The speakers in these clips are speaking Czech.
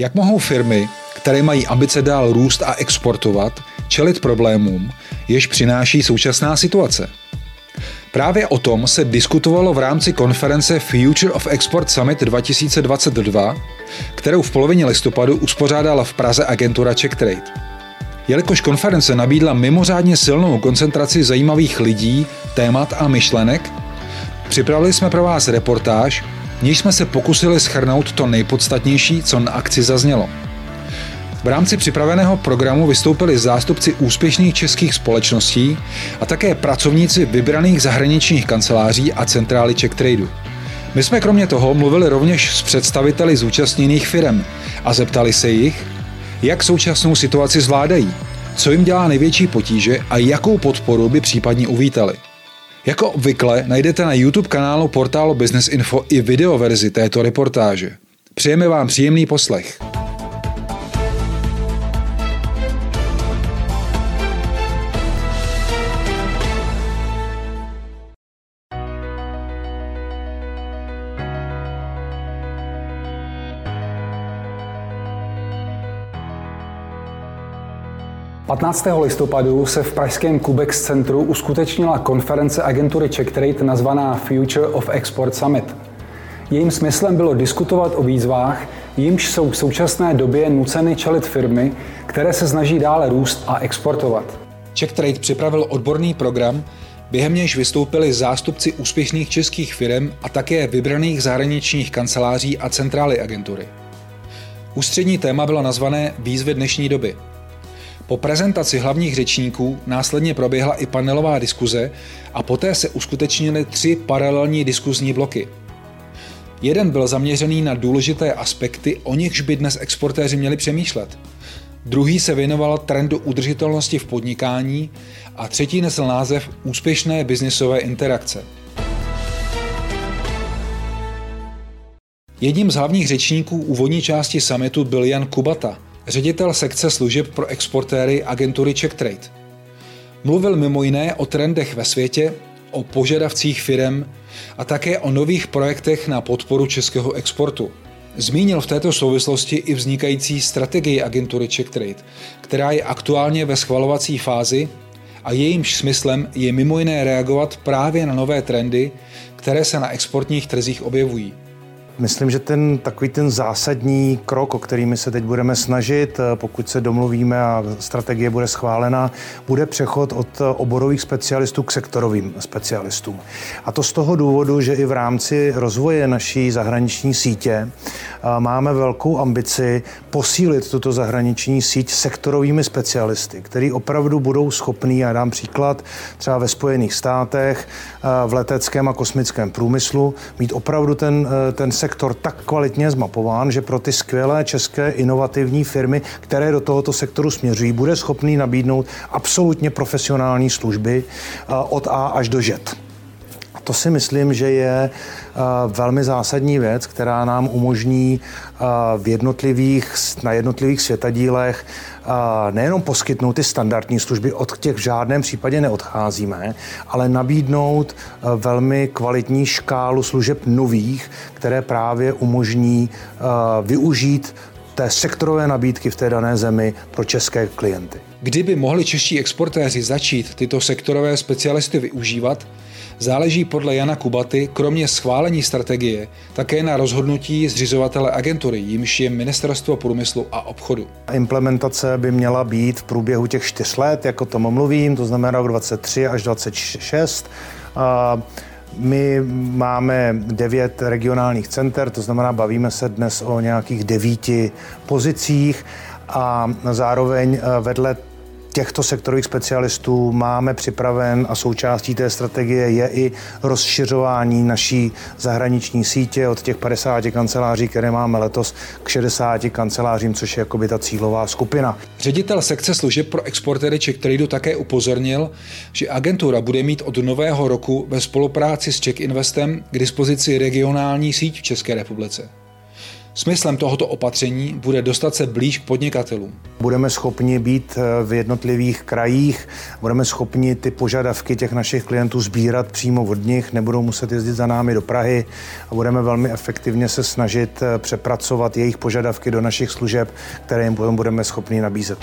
Jak mohou firmy, které mají ambice dál růst a exportovat, čelit problémům, jež přináší současná situace? Právě o tom se diskutovalo v rámci konference Future of Export Summit 2022, kterou v polovině listopadu uspořádala v Praze agentura CheckTrade. Jelikož konference nabídla mimořádně silnou koncentraci zajímavých lidí, témat a myšlenek, připravili jsme pro vás reportáž, níž jsme se pokusili schrnout to nejpodstatnější, co na akci zaznělo. V rámci připraveného programu vystoupili zástupci úspěšných českých společností a také pracovníci vybraných zahraničních kanceláří a centrály Czech Tradu. My jsme kromě toho mluvili rovněž s představiteli zúčastněných firm a zeptali se jich, jak současnou situaci zvládají, co jim dělá největší potíže a jakou podporu by případně uvítali. Jako obvykle najdete na YouTube kanálu portálu Business Info i videoverzi této reportáže. Přejeme vám příjemný poslech. 15. listopadu se v pražském Kubex centru uskutečnila konference agentury CheckTrade nazvaná Future of Export Summit. Jejím smyslem bylo diskutovat o výzvách, jimž jsou v současné době nuceny čelit firmy, které se snaží dále růst a exportovat. CheckTrade připravil odborný program, během nějž vystoupili zástupci úspěšných českých firm a také vybraných zahraničních kanceláří a centrály agentury. Ústřední téma bylo nazvané Výzvy dnešní doby – po prezentaci hlavních řečníků následně proběhla i panelová diskuze a poté se uskutečnily tři paralelní diskuzní bloky. Jeden byl zaměřený na důležité aspekty, o nichž by dnes exportéři měli přemýšlet. Druhý se věnoval trendu udržitelnosti v podnikání a třetí nesl název Úspěšné biznisové interakce. Jedním z hlavních řečníků úvodní části summitu byl Jan Kubata – ředitel sekce služeb pro exportéry agentury CheckTrade. Mluvil mimo jiné o trendech ve světě, o požadavcích firem a také o nových projektech na podporu českého exportu. Zmínil v této souvislosti i vznikající strategii agentury CheckTrade, která je aktuálně ve schvalovací fázi a jejímž smyslem je mimo jiné reagovat právě na nové trendy, které se na exportních trzích objevují. Myslím, že ten takový ten zásadní krok, o který my se teď budeme snažit, eh, pokud se domluvíme a strategie bude schválena, bude přechod od eh, oborových specialistů k sektorovým specialistům. A to z toho důvodu, že i v rámci rozvoje naší zahraniční sítě eh, máme velkou ambici posílit tuto zahraniční síť sektorovými specialisty, který opravdu budou schopní, já dám příklad, třeba ve Spojených státech, v leteckém a kosmickém průmyslu, mít opravdu ten, ten sektor sektor tak kvalitně zmapován, že pro ty skvělé české inovativní firmy, které do tohoto sektoru směřují, bude schopný nabídnout absolutně profesionální služby eh, od A až do. A to si myslím, že je eh, velmi zásadní věc, která nám umožní eh, v jednotlivých, na jednotlivých světadílech nejenom poskytnout ty standardní služby, od těch v žádném případě neodcházíme, ale nabídnout velmi kvalitní škálu služeb nových, které právě umožní využít té sektorové nabídky v té dané zemi pro české klienty. Kdyby mohli čeští exportéři začít tyto sektorové specialisty využívat, záleží podle Jana Kubaty kromě schválení strategie také na rozhodnutí zřizovatele agentury, jímž je Ministerstvo průmyslu a obchodu. Implementace by měla být v průběhu těch čtyř let, jako tomu mluvím, to znamená rok 23 až 26. My máme devět regionálních center, to znamená, bavíme se dnes o nějakých devíti pozicích a zároveň eh, vedle těchto sektorových specialistů máme připraven a součástí té strategie je i rozšiřování naší zahraniční sítě od těch 50 kanceláří, které máme letos, k 60 kancelářím, což je jakoby ta cílová skupina. Ředitel sekce služeb pro exportéry Czech Tradu také upozornil, že agentura bude mít od nového roku ve spolupráci s Czech Investem k dispozici regionální síť v České republice. Smyslem tohoto opatření bude dostat se blíž k podnikatelům. Budeme schopni být eh, v jednotlivých krajích, budeme schopni ty požadavky těch našich klientů sbírat přímo od nich, nebudou muset jezdit za námi do Prahy a budeme velmi efektivně se snažit eh, přepracovat jejich požadavky do našich služeb, které jim potom budeme schopni nabízet.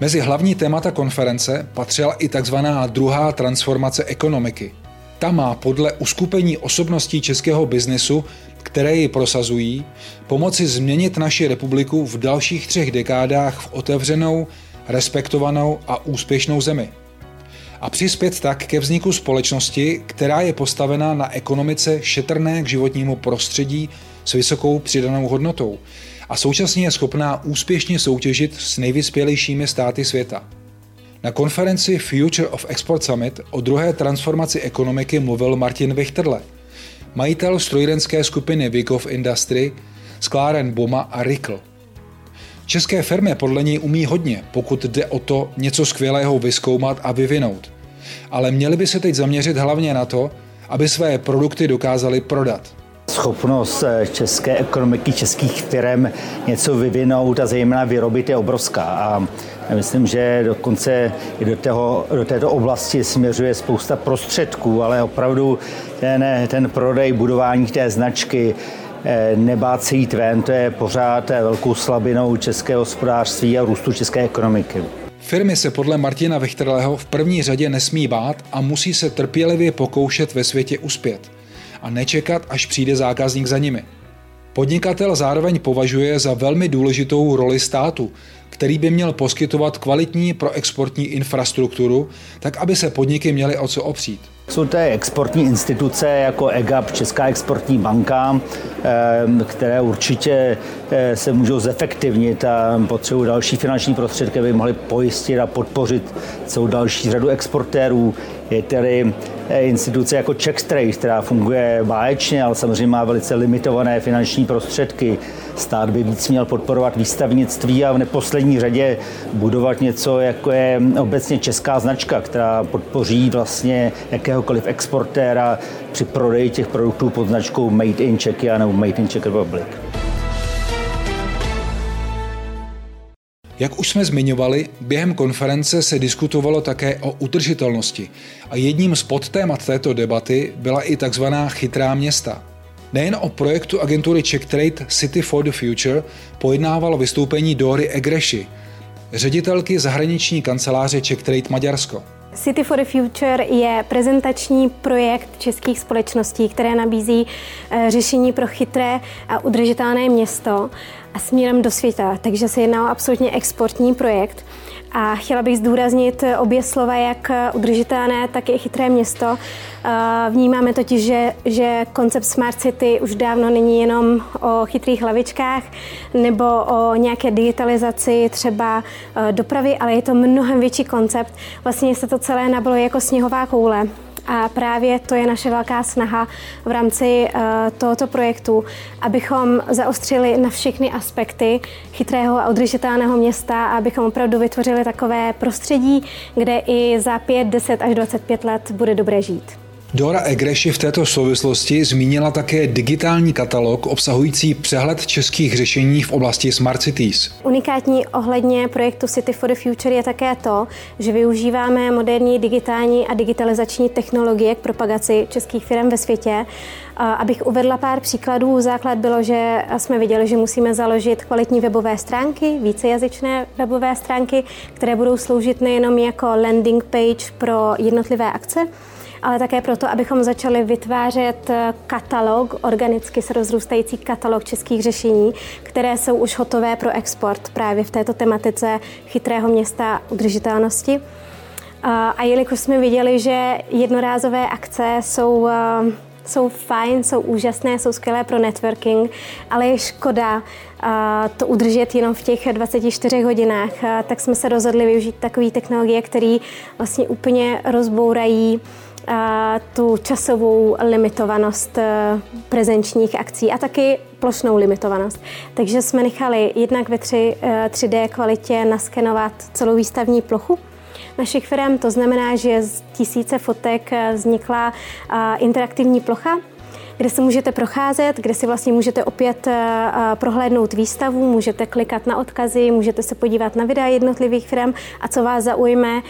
Mezi hlavní témata konference patřila i tzv. druhá transformace ekonomiky. Ta má podle uskupení osobností českého biznesu, které ji prosazují, pomoci změnit naši republiku v dalších třech dekádách v otevřenou, respektovanou a úspěšnou zemi. A přispět tak ke vzniku společnosti, která je postavená na ekonomice šetrné k životnímu prostředí s vysokou přidanou hodnotou, a současně je schopná úspěšně soutěžit s nejvyspělejšími státy světa. Na konferenci Future of Export Summit o druhé transformaci ekonomiky mluvil Martin Wichterle, majitel strojírenské skupiny Vikov Industry, skláren Boma a Rikl. České firmy podle něj umí hodně, pokud jde o to něco skvělého vyskoumat a vyvinout. Ale měli by se teď zaměřit hlavně na to, aby své produkty dokázali prodat. Schopnost eh, české ekonomiky, českých firm něco vyvinout a zejména vyrobit je obrovská. A myslím, že dokonce i do, toho, do této oblasti směřuje spousta prostředků, ale opravdu ten, ten prodej, budování té značky, eh, nebát se jít ven, to je pořád velkou slabinou českého hospodářství a růstu české ekonomiky. Firmy se podle Martina Vechterleho v první řadě nesmí bát a musí se trpělivě pokoušet ve světě uspět a nečekat, až přijde zákazník za nimi. Podnikatel zároveň považuje za velmi důležitou roli státu, který by měl poskytovat kvalitní proexportní infrastrukturu, tak aby se podniky měly o co opřít. Jsou to exportní instituce jako EGAP, Česká exportní banka, ehm, které určitě eh, se můžou zefektivnit a potřebují další finanční prostředky, aby mohly pojistit a podpořit celou další řadu exportérů. Je tedy eh, instituce jako CzechTrade, která funguje báječně, ale samozřejmě má velice limitované finanční prostředky. Stát by víc měl podporovat výstavnictví a v neposlední řadě budovat něco, jako je obecně česká značka, která podpoří vlastně jakéhokoliv exportéra při prodeji těch produktů pod značkou Made in Czechia nebo Made in Czech Republic. Jak už jsme zmiňovali, během konference se diskutovalo také o udržitelnosti a jedním z podtémat této debaty byla i tzv. chytrá města. Nejen o projektu agentury Czech Trade City for the Future pojednávalo vystoupení Dory Egreši, ředitelky zahraniční kanceláře Czech Trade Maďarsko. City for the Future je prezentační projekt českých společností, které nabízí eh, řešení pro chytré a udržitelné město a směrem do světa. Takže se jedná o absolutně exportní projekt. A chtěla bych zdůraznit obě slova, jak udržitelné, tak i chytré město. Vnímáme totiž, že, že koncept Smart City už dávno není jenom o chytrých hlavičkách nebo o nějaké digitalizaci třeba e, dopravy, ale je to mnohem větší koncept. Vlastně se to celé nabilo jako sněhová koule. A právě to je naše velká snaha v rámci uh, tohoto projektu, abychom zaostřili na všechny aspekty chytrého a udržitelného města a abychom opravdu vytvořili takové prostředí, kde i za 5, 10 až 25 let bude dobré žít. Dora Egreši v této souvislosti zmínila také digitální katalog obsahující přehled českých řešení v oblasti Smart Cities. Unikátní ohledně projektu City for the Future je také to, že využíváme moderní digitální a digitalizační technologie k propagaci českých firm ve světě. Abych uvedla pár příkladů, základ bylo, že jsme viděli, že musíme založit kvalitní webové stránky, vícejazyčné webové stránky, které budou sloužit nejenom jako landing page pro jednotlivé akce, ale také proto, abychom začali vytvářet eh, katalog, organicky se rozrůstající katalog českých řešení, které jsou už hotové pro export právě v této tematice chytrého města udržitelnosti. A jelikož jsme viděli, že jednorázové akce jsou eh, jsou fajn, jsou úžasné, jsou skvělé pro networking, ale je škoda to udržet jenom v těch 24 hodinách, tak jsme se rozhodli využít takové technologie, které vlastně úplně rozbourají tu časovou limitovanost e, prezenčních akcí a taky plošnou limitovanost. Takže jsme nechali jednak ve 3, 3D kvalitě naskenovat celou výstavní plochu našich firm. To znamená, že z tisíce fotek e, vznikla interaktivní plocha, kde se můžete procházet, kde si vlastně můžete opět prohlédnout výstavu, můžete klikat na odkazy, můžete se podívat na videa jednotlivých firm a co vás zaujme,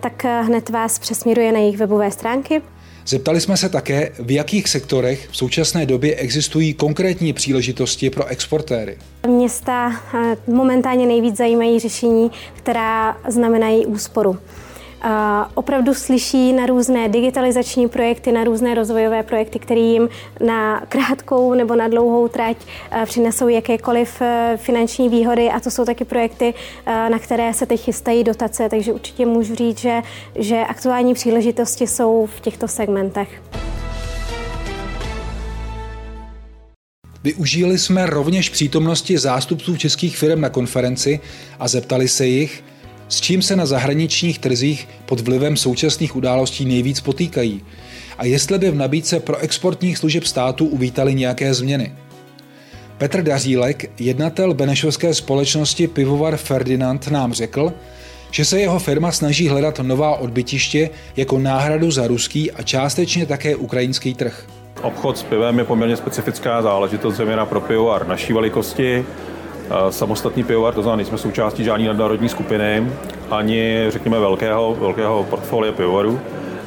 tak hned vás přesměruje na jejich webové stránky. Zeptali jsme se také, v jakých sektorech v současné době existují konkrétní příležitosti pro exportéry. Města momentálně nejvíc zajímají řešení, která znamenají úsporu opravdu slyší na různé digitalizační projekty, na různé rozvojové projekty, které jim na krátkou nebo na dlouhou trať eh, přinesou jakékoliv eh, finanční výhody a to jsou taky projekty, eh, na které se teď chystají dotace, takže určitě můžu říct, že, že aktuální příležitosti jsou v těchto segmentech. Využili jsme rovněž přítomnosti zástupců českých firm na konferenci a zeptali se jich, s čím se na zahraničních trzích pod vlivem současných událostí nejvíc potýkají a jestli by v nabídce pro exportních služeb státu uvítali nějaké změny. Petr Dařílek, jednatel benešovské společnosti Pivovar Ferdinand, nám řekl, že se jeho firma snaží hledat nová odbytiště jako náhradu za ruský a částečně také ukrajinský trh. Obchod s pivem je poměrně specifická záležitost, zejména pro pivovar naší velikosti. Eh, samostatný pivovar, to znamená, nejsme součástí žádné nadnárodní skupiny, ani řekněme velkého, velkého portfolia pivovarů.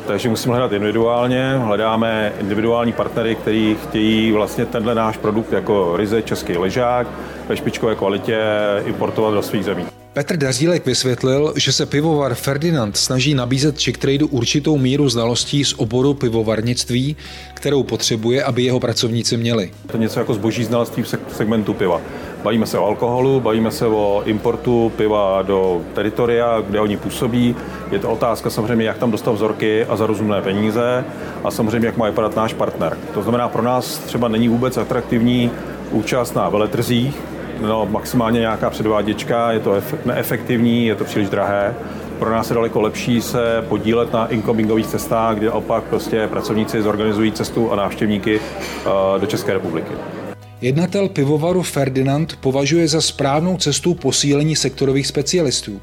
Takže musíme hledat individuálně, hledáme individuální partnery, kteří chtějí vlastně tenhle náš produkt jako ryze český ležák ve špičkové kvalitě importovat do svých zemí. Petr Dařílek vysvětlil, že se pivovar Ferdinand snaží nabízet Czech Trade určitou míru znalostí z oboru pivovarnictví, kterou potřebuje, aby jeho pracovníci měli. To je něco jako zboží znalostí v segmentu piva. Bavíme se o alkoholu, bavíme se o importu piva do teritoria, kde oni působí. Je to otázka samozřejmě, jak tam dostat vzorky a za rozumné peníze a samozřejmě, jak má vypadat náš partner. To znamená, pro nás třeba není vůbec atraktivní účast na veletrzích, no, maximálně nějaká předváděčka, je to neefektivní, je to příliš drahé. Pro nás je daleko lepší se podílet na incomingových cestách, kde opak prostě pracovníci zorganizují cestu a návštěvníky eh, do České republiky. Jednatel pivovaru Ferdinand považuje za správnou cestu posílení sektorových specialistů,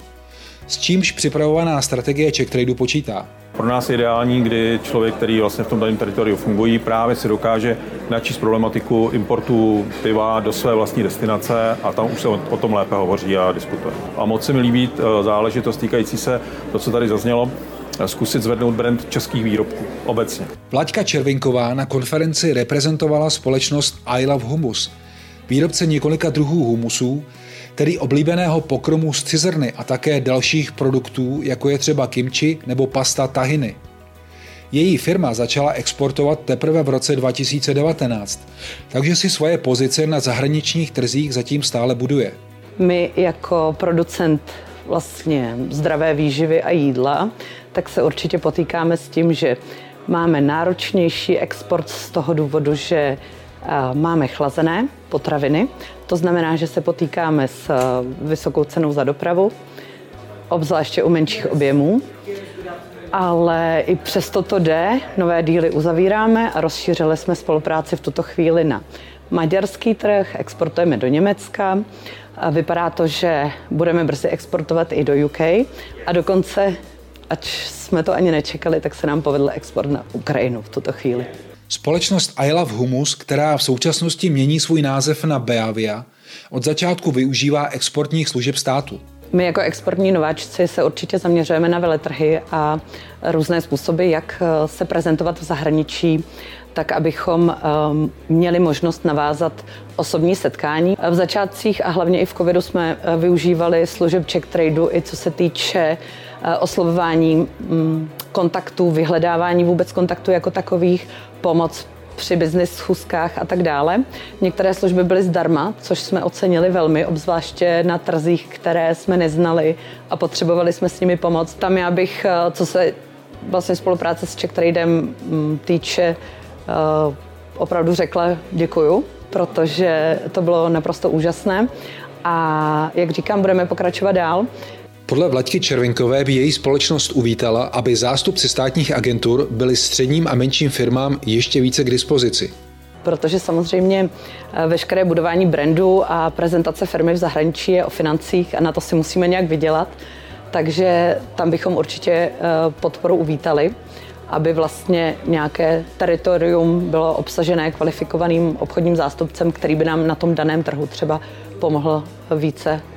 s čímž připravovaná strategie Czech Tradu počítá. Pro nás je ideální, kdy člověk, který vlastně v tom daném teritoriu fungují, právě si dokáže načíst problematiku importu piva do své vlastní destinace a tam už se o tom lépe hovoří a diskutuje. A moc se mi líbí eh, záležitost týkající se to, co tady zaznělo, zkusit zvednout brand českých výrobků obecně. Vlaďka Červinková na konferenci reprezentovala společnost I Love Humus, výrobce několika druhů humusů, tedy oblíbeného pokromu z cizrny a také dalších produktů, jako je třeba kimchi nebo pasta tahiny. Její firma začala exportovat teprve v roce 2019, takže si svoje pozice na zahraničních trzích zatím stále buduje. My jako producent vlastně zdravé výživy a jídla, tak se určitě potýkáme s tím, že máme náročnější export z toho důvodu, že máme chlazené potraviny. To znamená, že se potýkáme s vysokou cenou za dopravu, obzvláště u menších objemů. Ale i přesto to jde, nové díly uzavíráme a rozšířili jsme spolupráci v tuto chvíli na maďarský trh, exportujeme do Německa. A vypadá to, že budeme brzy exportovat i do UK a dokonce, ať jsme to ani nečekali, tak se nám povedl export na Ukrajinu v tuto chvíli. Společnost I Love Humus, která v současnosti mění svůj název na Beavia, od začátku využívá exportních služeb státu. My jako exportní nováčci se určitě zaměřujeme na veletrhy a různé způsoby, jak se prezentovat v zahraničí, tak abychom um, měli možnost navázat osobní setkání. V začátcích a hlavně i v covidu jsme uh, využívali služeb check tradu i co se týče uh, oslovování um, kontaktů, vyhledávání vůbec kontaktů jako takových, pomoc při business schůzkách a tak dále. Některé služby byly zdarma, což jsme ocenili velmi, obzvláště na trzích, které jsme neznali a potřebovali jsme s nimi pomoct. Tam já bych, uh, co se vlastně spolupráce s Czech Tradem um, týče, Eh, opravdu řekla děkuju, protože to bylo naprosto úžasné. A jak říkám, budeme pokračovat dál. Podle Vlaďky Červinkové by její společnost uvítala, aby zástupci státních agentur byli středním a menším firmám ještě více k dispozici. Protože samozřejmě eh, veškeré budování brandu a prezentace firmy v zahraničí je o financích a na to si musíme nějak vydělat. Takže tam bychom určitě eh, podporu uvítali. aby vlastně nějaké teritorium bylo obsažené kvalifikovaným obchodním zástupcem, který by nám na tom daném trhu třeba pomohl více